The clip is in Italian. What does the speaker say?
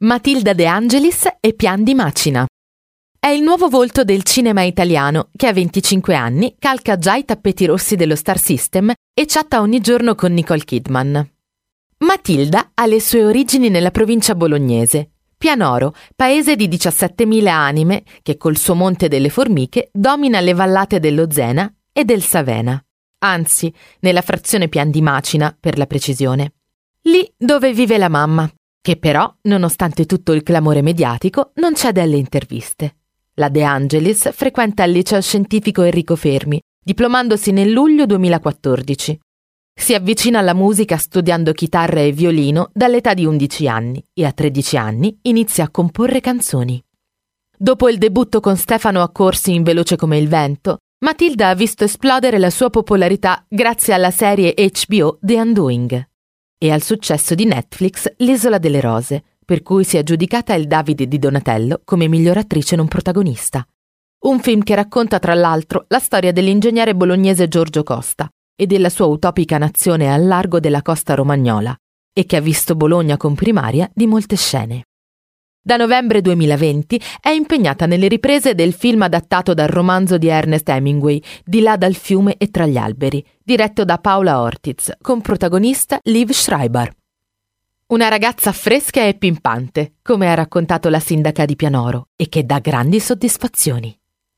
Matilda De Angelis e Pian di Macina. È il nuovo volto del cinema italiano che a 25 anni calca già i tappeti rossi dello Star System e chatta ogni giorno con Nicole Kidman. Matilda ha le sue origini nella provincia bolognese. Pianoro, paese di 17.000 anime che col suo Monte delle Formiche domina le vallate dello Zena e del Savena. Anzi, nella frazione Pian di Macina, per la precisione. Lì dove vive la mamma, che però, nonostante tutto il clamore mediatico, non cede alle interviste. La De Angelis frequenta il liceo scientifico Enrico Fermi, diplomandosi nel luglio 2014. Si avvicina alla musica studiando chitarra e violino dall'età di 11 anni e a 13 anni inizia a comporre canzoni. Dopo il debutto con Stefano Accorsi in Veloce come il vento, Matilda ha visto esplodere la sua popolarità grazie alla serie HBO The Undoing e al successo di Netflix L'Isola delle Rose, per cui si è aggiudicata il Davide di Donatello come miglior attrice non protagonista. Un film che racconta tra l'altro la storia dell'ingegnere bolognese Giorgio Costa e della sua utopica nazione al largo della costa romagnola e che ha visto Bologna con primaria di molte scene. Da novembre 2020 è impegnata nelle riprese del film adattato dal romanzo di Ernest Hemingway, Di là dal fiume e tra gli alberi, diretto da Paola Ortiz, con protagonista Liv Schreiber. Una ragazza fresca e pimpante, come ha raccontato la sindaca di Pianoro, e che dà grandi soddisfazioni.